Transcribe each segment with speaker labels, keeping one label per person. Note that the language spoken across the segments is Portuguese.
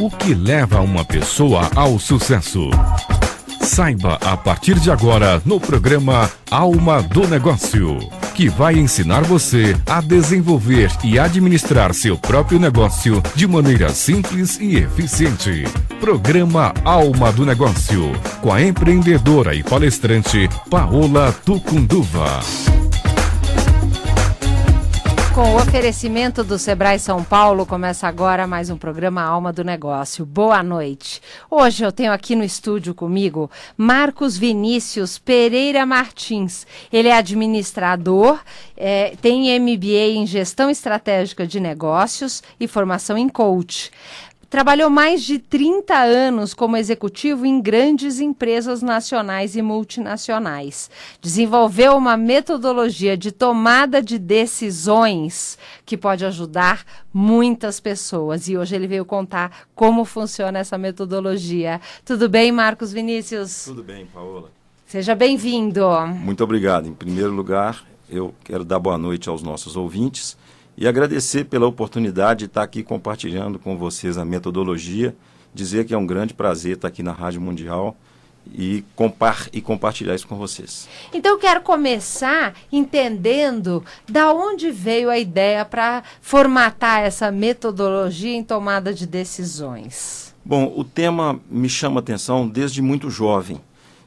Speaker 1: O que leva uma pessoa ao sucesso? Saiba a partir de agora no programa Alma do Negócio, que vai ensinar você a desenvolver e administrar seu próprio negócio de maneira simples e eficiente. Programa Alma do Negócio, com a empreendedora e palestrante Paola Tucunduva.
Speaker 2: Com o oferecimento do Sebrae São Paulo, começa agora mais um programa Alma do Negócio. Boa noite. Hoje eu tenho aqui no estúdio comigo Marcos Vinícius Pereira Martins. Ele é administrador, é, tem MBA em Gestão Estratégica de Negócios e formação em coach. Trabalhou mais de 30 anos como executivo em grandes empresas nacionais e multinacionais. Desenvolveu uma metodologia de tomada de decisões que pode ajudar muitas pessoas. E hoje ele veio contar como funciona essa metodologia. Tudo bem, Marcos Vinícius?
Speaker 3: Tudo bem, Paola.
Speaker 2: Seja bem-vindo.
Speaker 3: Muito obrigado. Em primeiro lugar, eu quero dar boa noite aos nossos ouvintes e agradecer pela oportunidade de estar aqui compartilhando com vocês a metodologia, dizer que é um grande prazer estar aqui na Rádio Mundial e, compar e compartilhar isso com vocês.
Speaker 2: Então eu quero começar entendendo da onde veio a ideia para formatar essa metodologia em tomada de decisões.
Speaker 3: Bom, o tema me chama atenção desde muito jovem.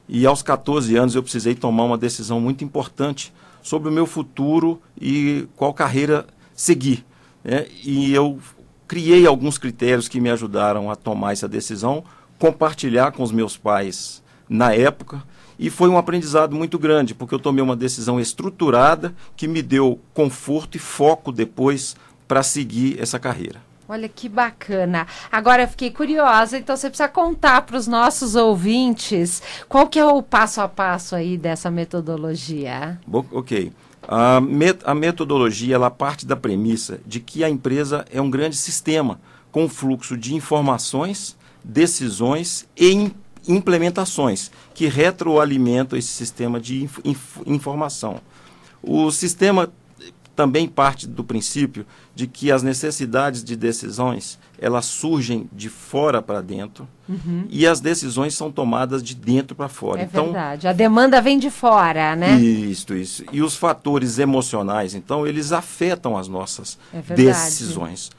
Speaker 3: E aos 14 anos eu precisei tomar uma decisão muito importante sobre o meu futuro e qual carreira seguir. Né? E eu criei alguns critérios que me ajudaram a tomar essa decisão, compartilhar com os meus pais na época. E foi um aprendizado muito grande, porque eu tomei uma decisão estruturada que me deu conforto e foco depois para seguir essa carreira.
Speaker 2: Olha que bacana. Agora eu fiquei curiosa, então você precisa contar para os nossos ouvintes qual que é o passo a passo aí dessa metodologia.
Speaker 3: Bo ok. A, met a metodologia ela parte da premissa de que a empresa é um grande sistema com fluxo de informações, decisões e implementações que retroalimentam esse sistema de inf inf informação. O sistema também parte do princípio de que as necessidades de decisões elas surgem de fora para dentro uhum. e as decisões são tomadas de dentro para fora.
Speaker 2: É então, verdade. A demanda vem de fora, né?
Speaker 3: Isso, isso. E os fatores emocionais, então, eles afetam as nossas é decisões.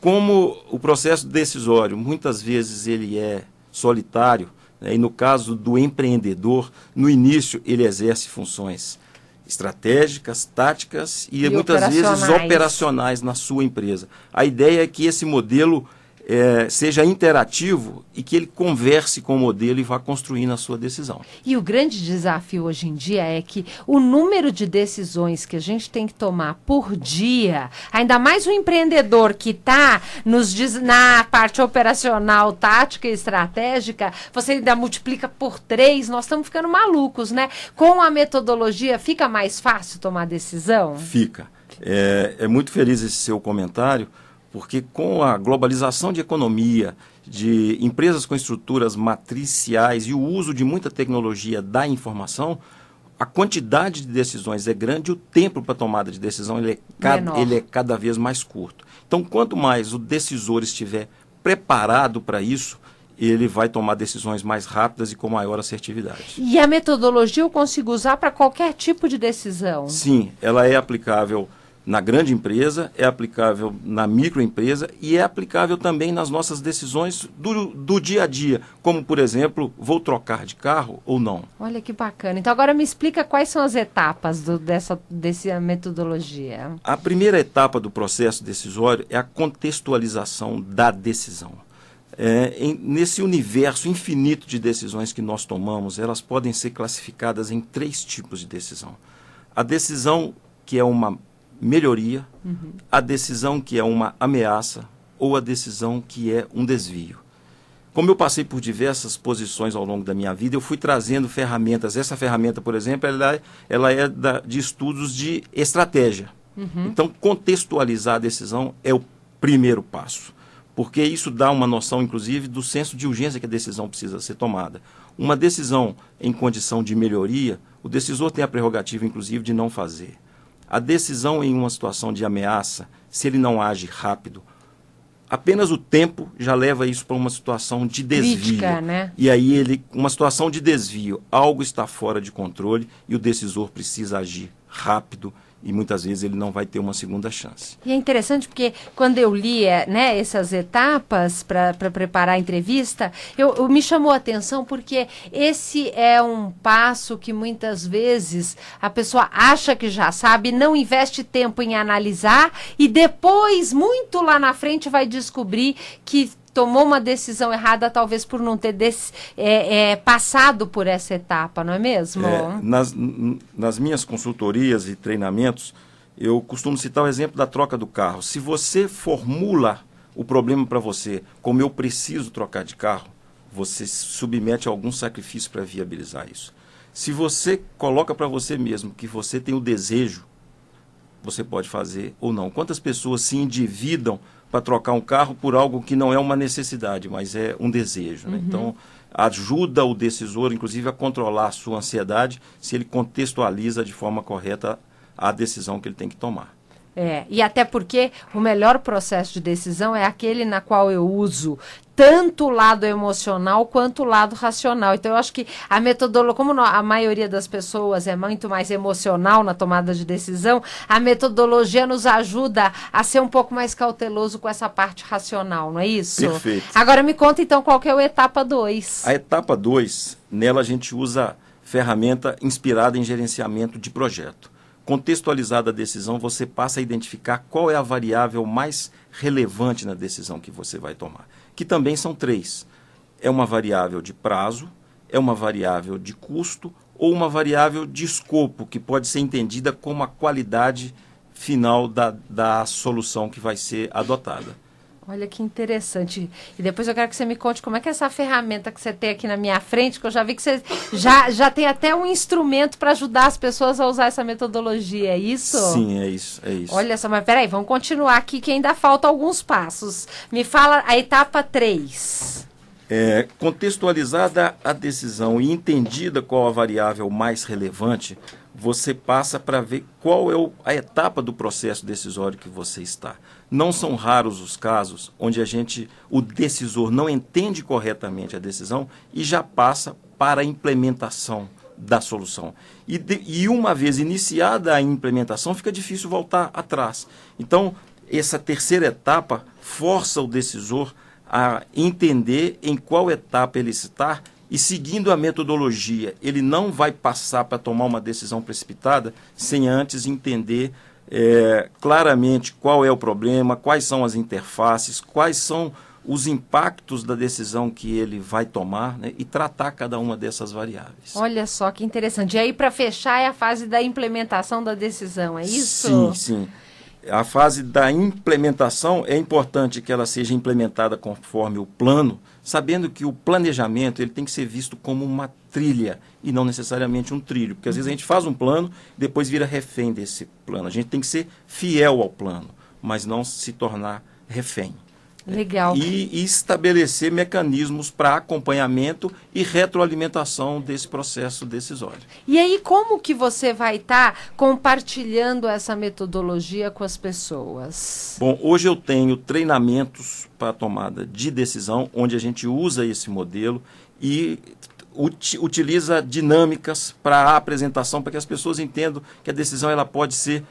Speaker 3: Como o processo decisório muitas vezes ele é solitário, né, e no caso do empreendedor, no início ele exerce funções estratégicas, táticas e, e muitas vezes operacionais na sua empresa. A ideia é que esse modelo é, seja interativo e que ele converse com o modelo e vá construindo a sua decisão.
Speaker 2: E o grande desafio hoje em dia é que o número de decisões que a gente tem que tomar por dia, ainda mais o empreendedor que está na parte operacional, tática e estratégica, você ainda multiplica por três, nós estamos ficando malucos, né? Com a metodologia, fica mais fácil tomar decisão?
Speaker 3: Fica. É, é muito feliz esse seu comentário porque com a globalização de economia, de empresas com estruturas matriciais e o uso de muita tecnologia da informação, a quantidade de decisões é grande e o tempo para tomada de decisão ele é, cada, ele é cada vez mais curto. Então, quanto mais o decisor estiver preparado para isso, ele vai tomar decisões mais rápidas e com maior assertividade.
Speaker 2: E a metodologia eu consigo usar para qualquer tipo de decisão?
Speaker 3: Sim, ela é aplicável na grande empresa, é aplicável na microempresa e é aplicável também nas nossas decisões do, do dia a dia, como, por exemplo, vou trocar de carro ou não.
Speaker 2: Olha que bacana. Então, agora me explica quais são as etapas do, dessa, dessa metodologia.
Speaker 3: A primeira etapa do processo decisório é a contextualização da decisão. É, em, nesse universo infinito de decisões que nós tomamos, elas podem ser classificadas em três tipos de decisão. A decisão que é uma melhoria, uhum. a decisão que é uma ameaça ou a decisão que é um desvio. Como eu passei por diversas posições ao longo da minha vida, eu fui trazendo ferramentas. Essa ferramenta, por exemplo, ela, ela é da, de estudos de estratégia. Uhum. Então, contextualizar a decisão é o primeiro passo, porque isso dá uma noção, inclusive, do senso de urgência que a decisão precisa ser tomada. Uma decisão em condição de melhoria, o decisor tem a prerrogativa, inclusive, de não fazer. A decisão em uma situação de ameaça, se ele não age rápido, apenas o tempo já leva isso para uma situação de desvio.
Speaker 2: Crítica, né?
Speaker 3: E aí ele, uma situação de desvio, algo está fora de controle e o decisor precisa agir rápido e muitas vezes ele não vai ter uma segunda chance.
Speaker 2: E é interessante porque quando eu li né, essas etapas para preparar a entrevista, eu, eu, me chamou a atenção porque esse é um passo que muitas vezes a pessoa acha que já sabe, não investe tempo em analisar e depois, muito lá na frente, vai descobrir que tomou uma decisão errada, talvez por não ter desse, é, é, passado por essa etapa, não é mesmo? É,
Speaker 3: nas, nas minhas consultorias e treinamentos, eu costumo citar o exemplo da troca do carro. Se você formula o problema para você como eu preciso trocar de carro, você submete a algum sacrifício para viabilizar isso. Se você coloca para você mesmo que você tem o desejo, você pode fazer ou não. Quantas pessoas se endividam para trocar um carro por algo que não é uma necessidade, mas é um desejo. Né? Uhum. Então, ajuda o decisor, inclusive, a controlar a sua ansiedade se ele contextualiza de forma correta a decisão que ele tem que tomar.
Speaker 2: É, e até porque o melhor processo de decisão é aquele na qual eu uso tanto o lado emocional quanto o lado racional. Então, eu acho que a metodologia, como a maioria das pessoas é muito mais emocional na tomada de decisão, a metodologia nos ajuda a ser um pouco mais cauteloso com essa parte racional, não é isso?
Speaker 3: Perfeito.
Speaker 2: Agora me conta então qual que é a etapa 2.
Speaker 3: A etapa 2, nela a gente usa ferramenta inspirada em gerenciamento de projeto. Contextualizada a decisão, você passa a identificar qual é a variável mais relevante na decisão que você vai tomar que também são três. É uma variável de prazo, é uma variável de custo ou uma variável de escopo, que pode ser entendida como a qualidade final da, da solução que vai ser adotada.
Speaker 2: Olha que interessante. E depois eu quero que você me conte como é que é essa ferramenta que você tem aqui na minha frente, que eu já vi que você já, já tem até um instrumento para ajudar as pessoas a usar essa metodologia, é isso?
Speaker 3: Sim, é isso, é isso.
Speaker 2: Olha só, mas peraí, vamos continuar aqui que ainda faltam alguns passos. Me fala a etapa 3.
Speaker 3: É, contextualizada a decisão e entendida qual a variável mais relevante, você passa para ver qual é o, a etapa do processo decisório que você está. Não são raros os casos onde a gente, o decisor não entende corretamente a decisão e já passa para a implementação da solução. E, de, e uma vez iniciada a implementação, fica difícil voltar atrás. Então, essa terceira etapa força o decisor a entender em qual etapa ele está e seguindo a metodologia, ele não vai passar para tomar uma decisão precipitada sem antes entender é, claramente qual é o problema, quais são as interfaces, quais são os impactos da decisão que ele vai tomar né, e tratar cada uma dessas variáveis.
Speaker 2: Olha só que interessante. E aí, para fechar, é a fase da implementação da decisão, é isso?
Speaker 3: Sim, sim. A fase da implementação é importante que ela seja implementada conforme o plano, sabendo que o planejamento ele tem que ser visto como uma trilha e não necessariamente um trilho. Porque às vezes a gente faz um plano depois vira refém desse plano. A gente tem que ser fiel ao plano, mas não se tornar refém.
Speaker 2: Legal.
Speaker 3: E, estabelecer mecanismos para acompanhamento e retroalimentação desse processo decisório.
Speaker 2: E aí, como que você vai estar tá compartilhando essa metodologia com as pessoas?
Speaker 3: Bom, hoje eu tenho treinamentos para tomada de decisão, onde a gente usa esse modelo e utiliza dinâmicas para a apresentação, para que as pessoas entendam que a decisão ela pode ser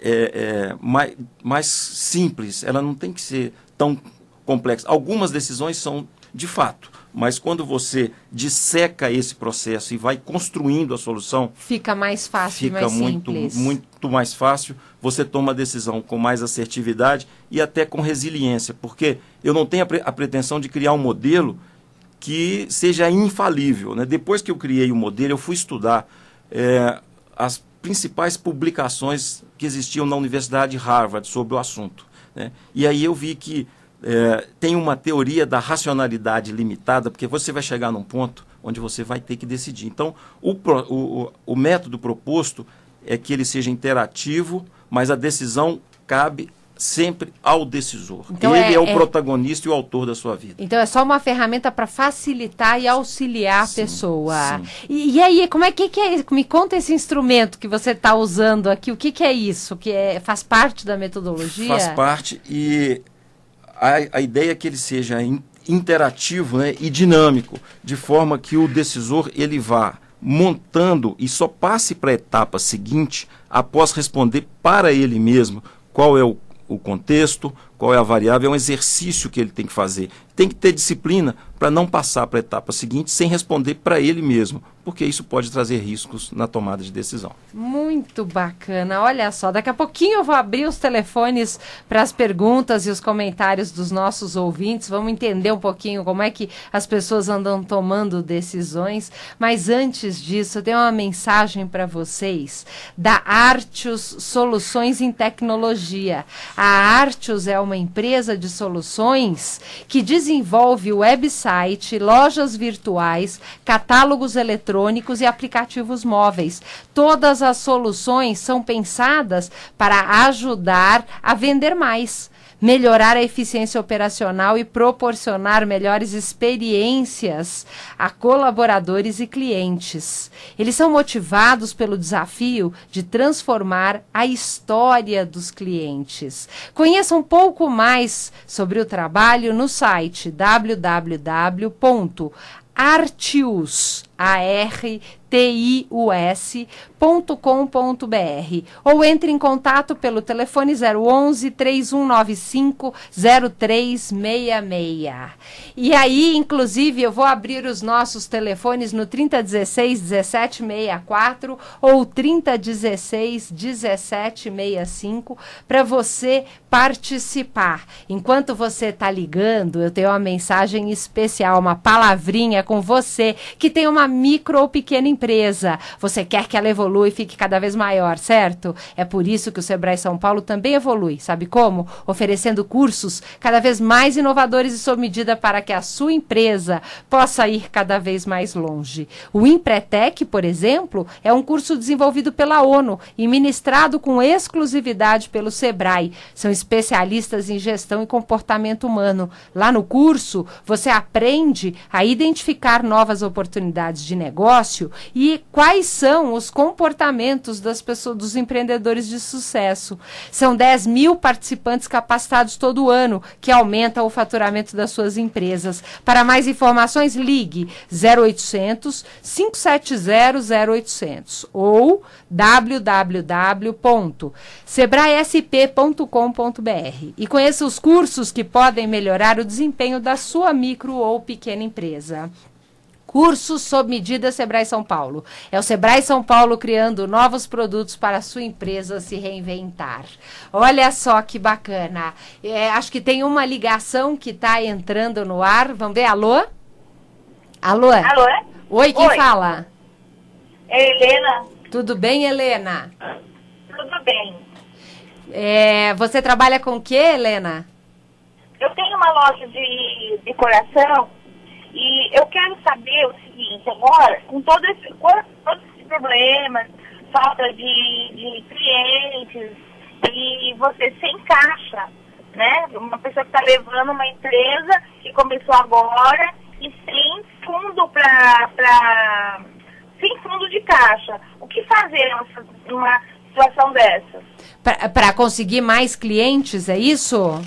Speaker 3: é, é, mais, mais simples, ela não tem que ser tão complexa. Algumas decisões são de fato, mas quando você disseca esse processo e vai construindo a solução,
Speaker 2: fica mais fácil,
Speaker 3: fica
Speaker 2: mais
Speaker 3: muito,
Speaker 2: simples.
Speaker 3: muito mais fácil. Você toma a decisão com mais assertividade e até com resiliência, porque eu não tenho a, pre a pretensão de criar um modelo que seja infalível. Né? Depois que eu criei o modelo, eu fui estudar é, as principais publicações que existiam na Universidade de Harvard sobre o assunto. Né? E aí eu vi que é, tem uma teoria da racionalidade limitada, porque você vai chegar num ponto onde você vai ter que decidir. Então, o, o, o método proposto é que ele seja interativo, mas a decisão cabe sempre ao decisor. Então Ele é, é o é... protagonista e o autor da sua vida.
Speaker 2: Então é só uma ferramenta para facilitar e auxiliar sim, a pessoa. E, e, aí, como é que, que é? Me conta esse instrumento que você está usando aqui. O que, que é isso? Que é, faz parte da metodologia?
Speaker 3: Faz parte e a, a ideia é que ele seja in, interativo né, e dinâmico, de forma que o decisor ele vá montando e só passe para a etapa seguinte após responder para ele mesmo qual é o o contexto, qual é a variável, é um exercício que ele tem que fazer. Tem que ter disciplina para não passar para a etapa seguinte sem responder para ele mesmo, porque isso pode trazer riscos na tomada de decisão.
Speaker 2: Muito bacana. Olha só, daqui a pouquinho eu vou abrir os telefones para as perguntas e os comentários dos nossos ouvintes. Vamos entender um pouquinho como é que as pessoas andam tomando decisões. Mas antes disso, eu tenho uma mensagem para vocês da Artius Soluções em Tecnologia. A Artius é uma empresa de soluções que desenvolve website, lojas virtuais, catálogos eletrônicos e aplicativos móveis. Todas as soluções são pensadas para ajudar a vender mais melhorar a eficiência operacional e proporcionar melhores experiências a colaboradores e clientes. Eles são motivados pelo desafio de transformar a história dos clientes. Conheça um pouco mais sobre o trabalho no site www.artius, tius.com.br ou entre em contato pelo telefone 011 3195 0366. E aí, inclusive, eu vou abrir os nossos telefones no 3016 1764 ou 3016 1765 para você participar. Enquanto você está ligando, eu tenho uma mensagem especial, uma palavrinha com você que tem uma micro ou pequena empresa. Você quer que ela evolua e fique cada vez maior, certo? É por isso que o Sebrae São Paulo também evolui. Sabe como? Oferecendo cursos cada vez mais inovadores e sob medida para que a sua empresa possa ir cada vez mais longe. O Empretec, por exemplo, é um curso desenvolvido pela ONU e ministrado com exclusividade pelo Sebrae. São especialistas em gestão e comportamento humano. Lá no curso, você aprende a identificar novas oportunidades de negócio e quais são os comportamentos das pessoas, dos empreendedores de sucesso. São 10 mil participantes capacitados todo ano, que aumenta o faturamento das suas empresas. Para mais informações, ligue 0800 570 0800 ou www.sebraesp.com.br e conheça os cursos que podem melhorar o desempenho da sua micro ou pequena empresa. Cursos sob medida Sebrae São Paulo. É o Sebrae São Paulo criando novos produtos para a sua empresa se reinventar. Olha só que bacana. É, acho que tem uma ligação que está entrando no ar. Vamos ver. Alô? Alô?
Speaker 4: Alô?
Speaker 2: Oi, quem Oi. fala?
Speaker 4: É Helena.
Speaker 2: Tudo bem, Helena?
Speaker 4: Tudo bem.
Speaker 2: É, você trabalha com o que, Helena?
Speaker 4: Eu tenho uma loja de decoração e eu quero saber o seguinte, agora, com todo esse, com todos esses problemas, falta de, de clientes, e você sem caixa, né? Uma pessoa que está levando uma empresa que começou agora e sem fundo para. sem fundo de caixa. O que fazer numa situação dessa?
Speaker 2: Para conseguir mais clientes, é isso?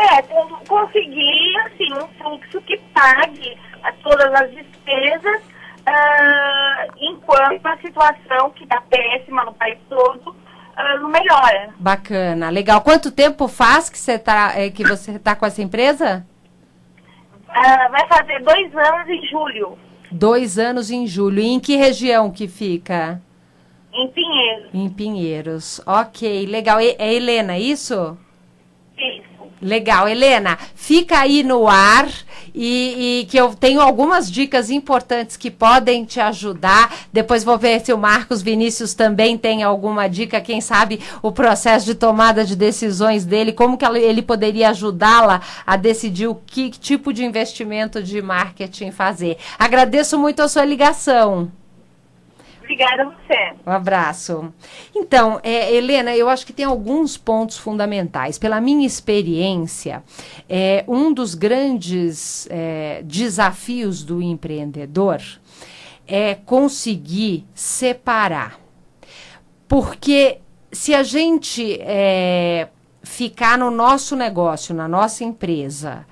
Speaker 4: É, conseguir assim, um fluxo que pague a todas as despesas, uh, enquanto a situação que está péssima no país todo uh, não melhora.
Speaker 2: Bacana, legal. Quanto tempo faz que você está é, que você tá com essa empresa?
Speaker 4: Uh, vai fazer dois anos em julho.
Speaker 2: Dois anos em julho. E em que região que fica?
Speaker 4: Em Pinheiros.
Speaker 2: Em Pinheiros. Ok, legal. E, é Helena, isso?
Speaker 4: Isso.
Speaker 2: Legal, Helena, fica aí no ar e, e, que eu tenho algumas dicas importantes que podem te ajudar. Depois vou ver se o Marcos Vinícius também tem alguma dica, quem sabe o processo de tomada de decisões dele, como que ele poderia ajudá-la a decidir o que tipo de investimento de marketing fazer. Agradeço muito a sua ligação.
Speaker 4: Obrigada a você.
Speaker 2: Um abraço. Então, é, Helena, eu acho que tem alguns pontos fundamentais. Pela minha experiência, é, um dos grandes é, desafios do empreendedor é conseguir separar. Porque se a gente é, ficar no nosso negócio, na nossa empresa,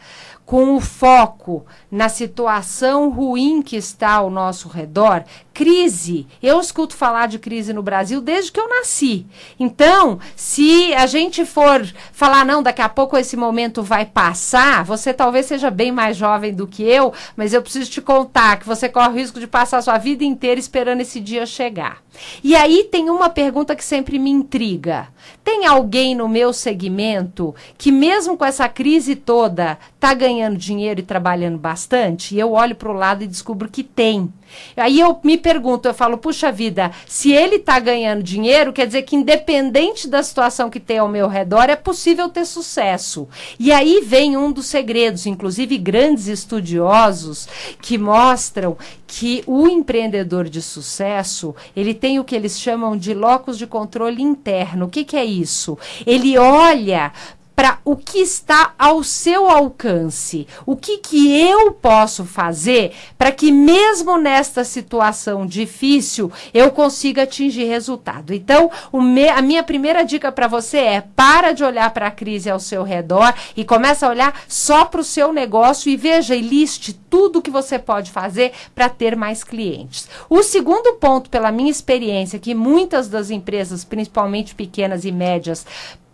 Speaker 2: com o foco na situação ruim que está ao nosso redor, crise. Eu escuto falar de crise no Brasil desde que eu nasci. Então, se a gente for falar, não, daqui a pouco esse momento vai passar, você talvez seja bem mais jovem do que eu, mas eu preciso te contar que você corre o risco de passar a sua vida inteira esperando esse dia chegar. E aí tem uma pergunta que sempre me intriga. Tem alguém no meu segmento que, mesmo com essa crise toda, está ganhando dinheiro e trabalhando bastante? E eu olho para o lado e descubro que tem. Aí eu me pergunto, eu falo, puxa vida, se ele está ganhando dinheiro, quer dizer que independente da situação que tem ao meu redor, é possível ter sucesso. E aí vem um dos segredos, inclusive grandes estudiosos que mostram que o empreendedor de sucesso, ele tem o que eles chamam de locus de controle interno. O que, que é isso? Ele olha para o que está ao seu alcance. O que, que eu posso fazer para que, mesmo nesta situação difícil, eu consiga atingir resultado. Então, me, a minha primeira dica para você é: para de olhar para a crise ao seu redor e começa a olhar só para o seu negócio e veja e liste tudo que você pode fazer para ter mais clientes. O segundo ponto, pela minha experiência, que muitas das empresas, principalmente pequenas e médias,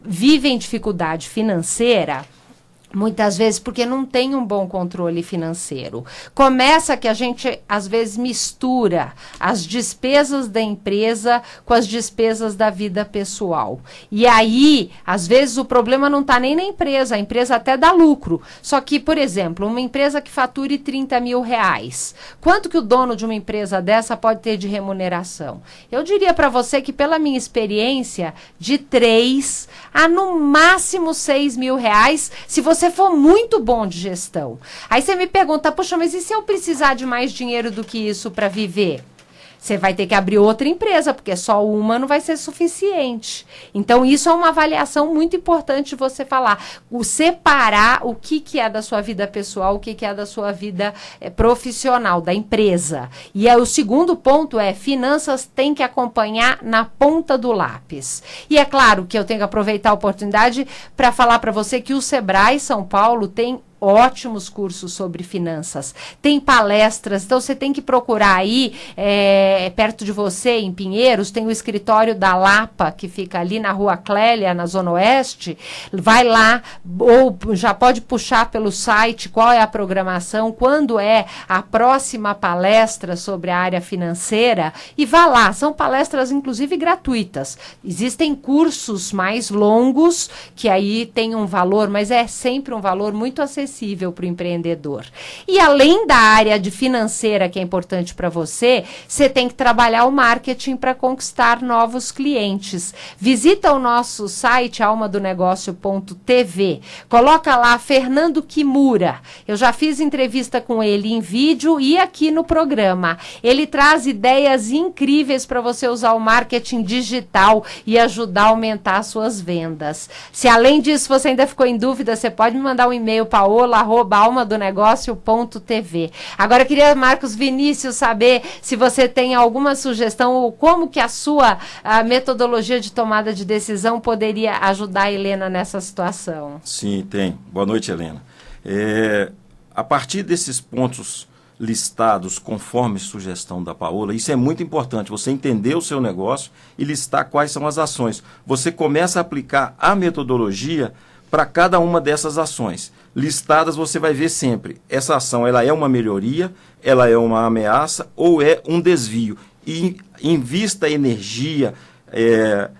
Speaker 2: vivem dificuldade financeira, Muitas vezes porque não tem um bom controle financeiro. Começa que a gente, às vezes, mistura as despesas da empresa com as despesas da vida pessoal. E aí, às vezes, o problema não está nem na empresa, a empresa até dá lucro. Só que, por exemplo, uma empresa que fature 30 mil reais, quanto que o dono de uma empresa dessa pode ter de remuneração? Eu diria para você que, pela minha experiência, de 3 a no máximo 6 mil reais, se você você for muito bom de gestão. Aí você me pergunta, puxa, mas e se eu precisar de mais dinheiro do que isso para viver? Você vai ter que abrir outra empresa, porque só uma não vai ser suficiente. Então, isso é uma avaliação muito importante você falar. O separar o que, que é da sua vida pessoal, o que, que é da sua vida é, profissional, da empresa. E é, o segundo ponto é: finanças tem que acompanhar na ponta do lápis. E é claro que eu tenho que aproveitar a oportunidade para falar para você que o Sebrae São Paulo tem ótimos cursos sobre finanças. Tem palestras, então você tem que procurar aí, é, perto de você, em Pinheiros, tem o escritório da Lapa, que fica ali na rua Clélia, na Zona Oeste. Vai lá, ou já pode puxar pelo site qual é a programação, quando é a próxima palestra sobre a área financeira, e vá lá. São palestras, inclusive, gratuitas. Existem cursos mais longos, que aí tem um valor, mas é sempre um valor muito acessível acessível para o empreendedor. E além da área de financeira que é importante para você, você tem que trabalhar o marketing para conquistar novos clientes. Visita o nosso site almadonegócio.tv. Coloca lá Fernando Kimura. Eu já fiz entrevista com ele em vídeo e aqui no programa. Ele traz ideias incríveis para você usar o marketing digital e ajudar a aumentar suas vendas. Se além disso você ainda ficou em dúvida, você pode me mandar um e-mail para paola@almadonegócio.tv. Agora eu queria Marcos Vinícius saber se você tem alguma sugestão ou como que a sua a metodologia de tomada de decisão poderia ajudar a Helena nessa situação.
Speaker 3: Sim, tem. Boa noite, Helena. É, a partir desses pontos listados conforme sugestão da Paola, isso é muito importante, você entender o seu negócio e listar quais são as ações. Você começa a aplicar a metodologia para cada uma dessas ações listadas, você vai ver sempre essa ação ela é uma melhoria, ela é uma ameaça ou é um desvio. E invista energia, é,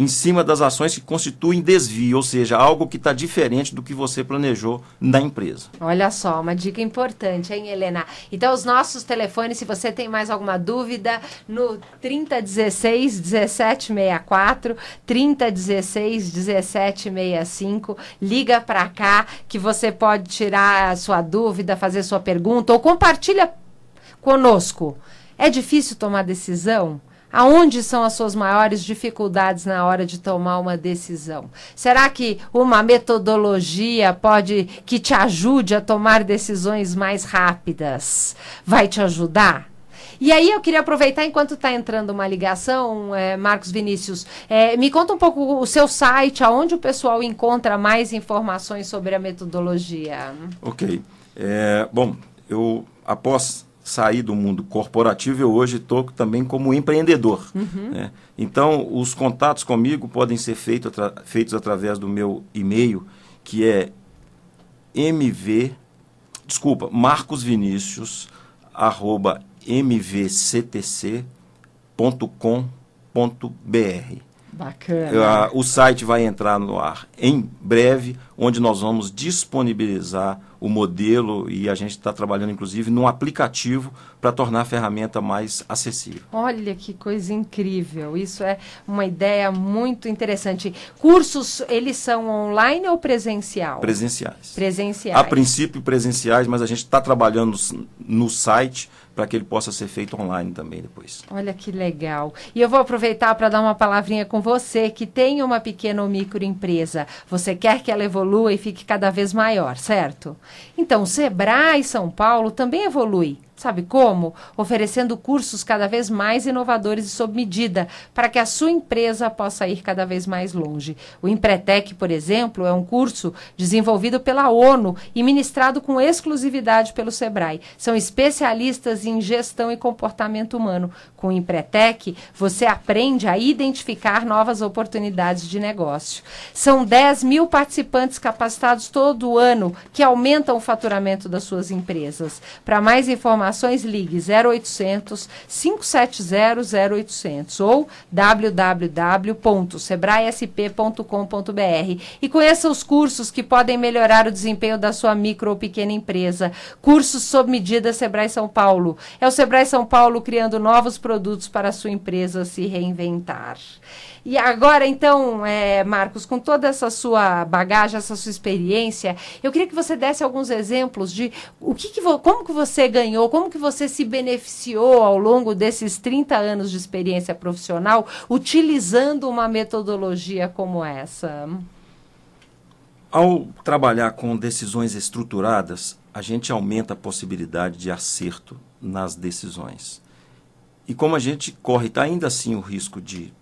Speaker 3: em cima das ações que constituem desvio, ou seja, algo que está diferente do que você planejou na empresa.
Speaker 2: Olha só, uma dica importante, hein, Helena? Então, os nossos telefones, se você tem mais alguma dúvida, no 3016 1764, 3016 1765, liga para cá que você pode tirar a sua dúvida, fazer sua pergunta ou compartilha conosco É difícil tomar decisão? Aonde são as suas maiores dificuldades na hora de tomar uma decisão? Será que uma metodologia pode que te ajude a tomar decisões mais rápidas vai te ajudar? E aí eu queria aproveitar enquanto está entrando uma ligação, é, Marcos Vinícius, é, me conta um pouco o seu site, aonde o pessoal encontra mais informações sobre a metodologia.
Speaker 3: Ok. É, bom, eu após sair do mundo corporativo, eu hoje estou também como empreendedor. Uhum. Né? Então, os contatos comigo podem ser feito atra feitos através do meu e-mail, que é mv, desculpa, marcosvinicius, arroba mvctc.com.br.
Speaker 2: Bacana.
Speaker 3: O site vai entrar no ar em breve, onde nós vamos disponibilizar o modelo e a gente está trabalhando, inclusive, num aplicativo para tornar a ferramenta mais acessível.
Speaker 2: Olha que coisa incrível! Isso é uma ideia muito interessante. Cursos, eles são online ou presencial?
Speaker 3: Presenciais.
Speaker 2: Presenciais.
Speaker 3: A princípio, presenciais, mas a gente está trabalhando no site para que ele possa ser feito online também depois.
Speaker 2: Olha que legal. E eu vou aproveitar para dar uma palavrinha com você que tem uma pequena ou microempresa. Você quer que ela evolua e fique cada vez maior, certo? Então, o Sebrae São Paulo também evolui. Sabe como? Oferecendo cursos cada vez mais inovadores e sob medida, para que a sua empresa possa ir cada vez mais longe. O Empretec, por exemplo, é um curso desenvolvido pela ONU e ministrado com exclusividade pelo Sebrae. São especialistas em gestão e comportamento humano. Com o Empretec, você aprende a identificar novas oportunidades de negócio. São 10 mil participantes capacitados todo ano que aumentam o faturamento das suas empresas. Para mais informações, informações, ligue 0800 570 0800 ou www.sebraesp.com.br e conheça os cursos que podem melhorar o desempenho da sua micro ou pequena empresa. Cursos sob medida Sebrae São Paulo. É o Sebrae São Paulo criando novos produtos para a sua empresa se reinventar. E agora, então, é, Marcos, com toda essa sua bagagem, essa sua experiência, eu queria que você desse alguns exemplos de o que, que como que você ganhou, como que você se beneficiou ao longo desses 30 anos de experiência profissional utilizando uma metodologia como essa.
Speaker 3: Ao trabalhar com decisões estruturadas, a gente aumenta a possibilidade de acerto nas decisões. E como a gente corre tá ainda assim o risco de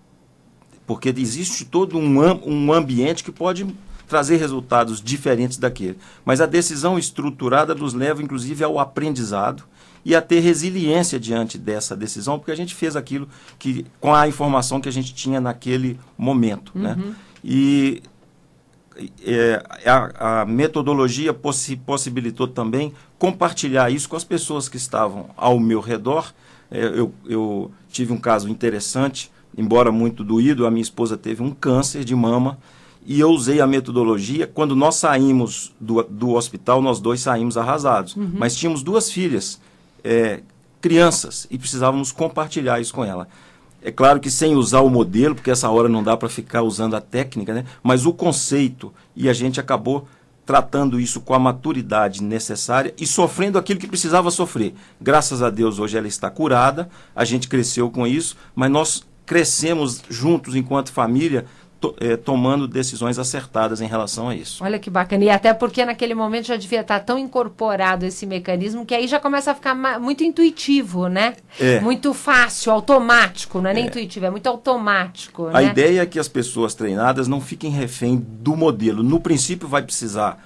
Speaker 3: porque existe todo um, um ambiente que pode trazer resultados diferentes daquele. Mas a decisão estruturada nos leva, inclusive, ao aprendizado e a ter resiliência diante dessa decisão, porque a gente fez aquilo que com a informação que a gente tinha naquele momento. Né? Uhum. Né? E é, a, a, metodologia possi possibilitou também compartilhar isso com as pessoas que estavam ao meu redor. É, eu, eu tive um caso interessante embora muito doído, a minha esposa teve um câncer de mama e eu usei a metodologia. Quando nós saímos do, do hospital, nós dois saímos arrasados. Uhum. Mas tínhamos duas filhas, é, crianças, e precisávamos compartilhar isso com ela. É claro que sem usar o modelo, porque essa hora não dá para ficar usando a técnica, né? mas o conceito, e a gente acabou tratando isso com a maturidade necessária e sofrendo aquilo que precisava sofrer. Graças a Deus, hoje ela está curada, a gente cresceu com isso, mas nós crescemos juntos enquanto família, to, é, tomando decisões acertadas em relação a isso.
Speaker 2: Olha que bacana. E até porque naquele momento já devia estar tão incorporado esse mecanismo que aí já começa a ficar muito intuitivo, né? É. Muito fácil, automático. Não é nem é. intuitivo, é muito automático.
Speaker 3: A
Speaker 2: né?
Speaker 3: ideia é que as pessoas treinadas não fiquem refém do modelo. No princípio vai precisar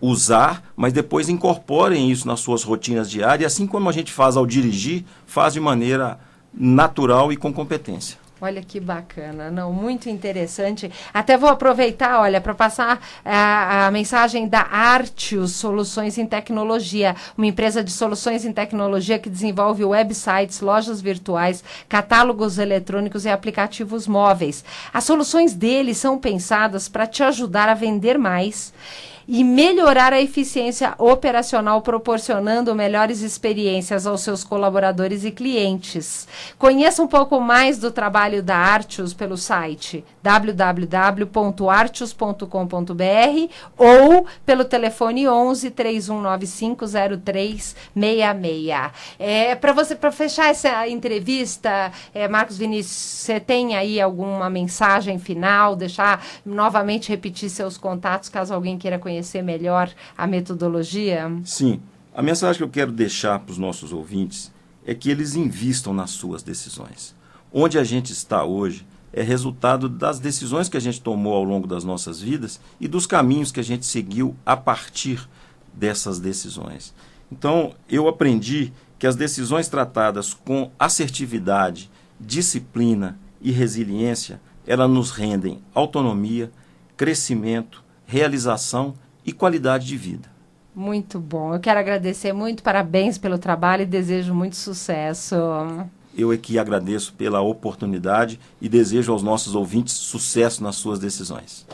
Speaker 3: usar, mas depois incorporem isso nas suas rotinas diárias, assim como a gente faz ao dirigir, faz de maneira natural e com competência.
Speaker 2: Olha que bacana, não, muito interessante. Até vou aproveitar, olha, para passar a, a, mensagem da Artios Soluções em Tecnologia, uma empresa de soluções em tecnologia que desenvolve websites, lojas virtuais, catálogos eletrônicos e aplicativos móveis. As soluções deles são pensadas para te ajudar a vender mais e melhorar a eficiência operacional, proporcionando melhores experiências aos seus colaboradores e clientes. Conheça um pouco mais do trabalho da Artius pelo site www.artius.com.br ou pelo telefone 11 3195 0366. É, para você para fechar essa entrevista, é, Marcos Vinícius, você tem aí alguma mensagem final, deixar novamente repetir seus contatos caso alguém queira conhecer melhor a metodologia?
Speaker 3: Sim. A mensagem que eu quero deixar para os nossos ouvintes é que eles invistam nas suas decisões. Onde a gente está hoje é resultado das decisões que a gente tomou ao longo das nossas vidas e dos caminhos que a gente seguiu a partir dessas decisões. Então, eu aprendi que as decisões tratadas com assertividade, disciplina e resiliência, elas nos rendem autonomia, crescimento, realização e qualidade de vida.
Speaker 2: Muito bom. Eu quero agradecer muito, parabéns pelo trabalho e desejo muito sucesso.
Speaker 3: Eu é que agradeço pela oportunidade e desejo aos nossos ouvintes sucesso nas suas decisões.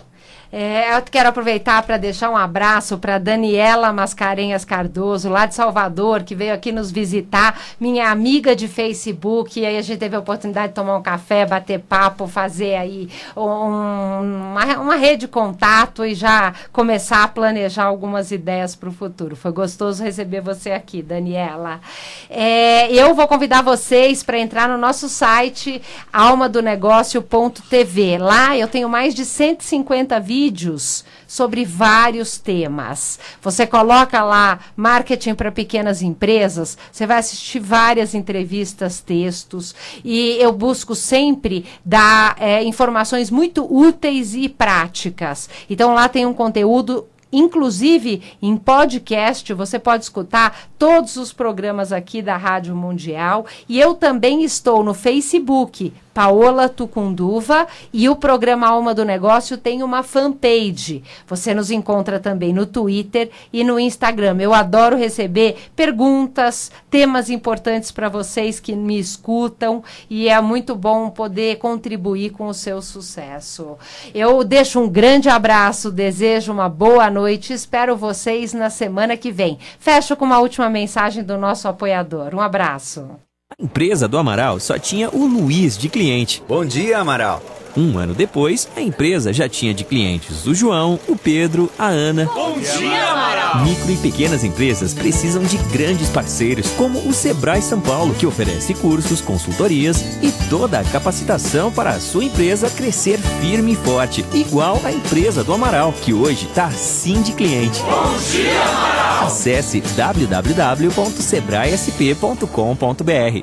Speaker 2: É, eu quero aproveitar para deixar um abraço para Daniela Mascarenhas Cardoso, lá de Salvador, que veio aqui nos visitar, minha amiga de Facebook. E aí a gente teve a oportunidade de tomar um café, bater papo, fazer aí um, uma, uma rede de contato e já começar a planejar algumas ideias para o futuro. Foi gostoso receber você aqui, Daniela. É, eu vou convidar vocês para entrar no nosso site almadonegócio.tv. Lá eu tenho mais de 150 vídeos vídeos sobre vários temas. Você coloca lá marketing para pequenas empresas, você vai assistir várias entrevistas, textos, e eu busco sempre dar é, informações muito úteis e práticas. Então lá tem um conteúdo Inclusive, em podcast, você pode escutar todos os programas aqui da Rádio Mundial. E eu também estou no Facebook, Paola Tucunduva, e o programa Alma do Negócio tem uma fanpage. Você nos encontra também no Twitter e no Instagram. Eu adoro receber perguntas, temas importantes para vocês que me escutam e é muito bom poder contribuir com o seu sucesso. Eu deixo um grande abraço, desejo uma boa noite, espero vocês na semana que vem. Fecho com uma última mensagem do nosso apoiador. Um abraço.
Speaker 5: A empresa do Amaral só tinha o Luiz de cliente.
Speaker 6: Bom dia, Amaral.
Speaker 5: Um ano depois, a empresa já tinha de clientes o João, o Pedro, a Ana.
Speaker 6: Bom dia, Amaral!
Speaker 5: Micro e pequenas empresas precisam de grandes parceiros, como o Sebrae São Paulo, que oferece cursos, consultorias e toda a capacitação para a sua empresa crescer firme e forte, igual a empresa do Amaral, que hoje está assim de cliente.
Speaker 6: Bom dia, Amaral!
Speaker 5: Acesse www.sebraesp.com.br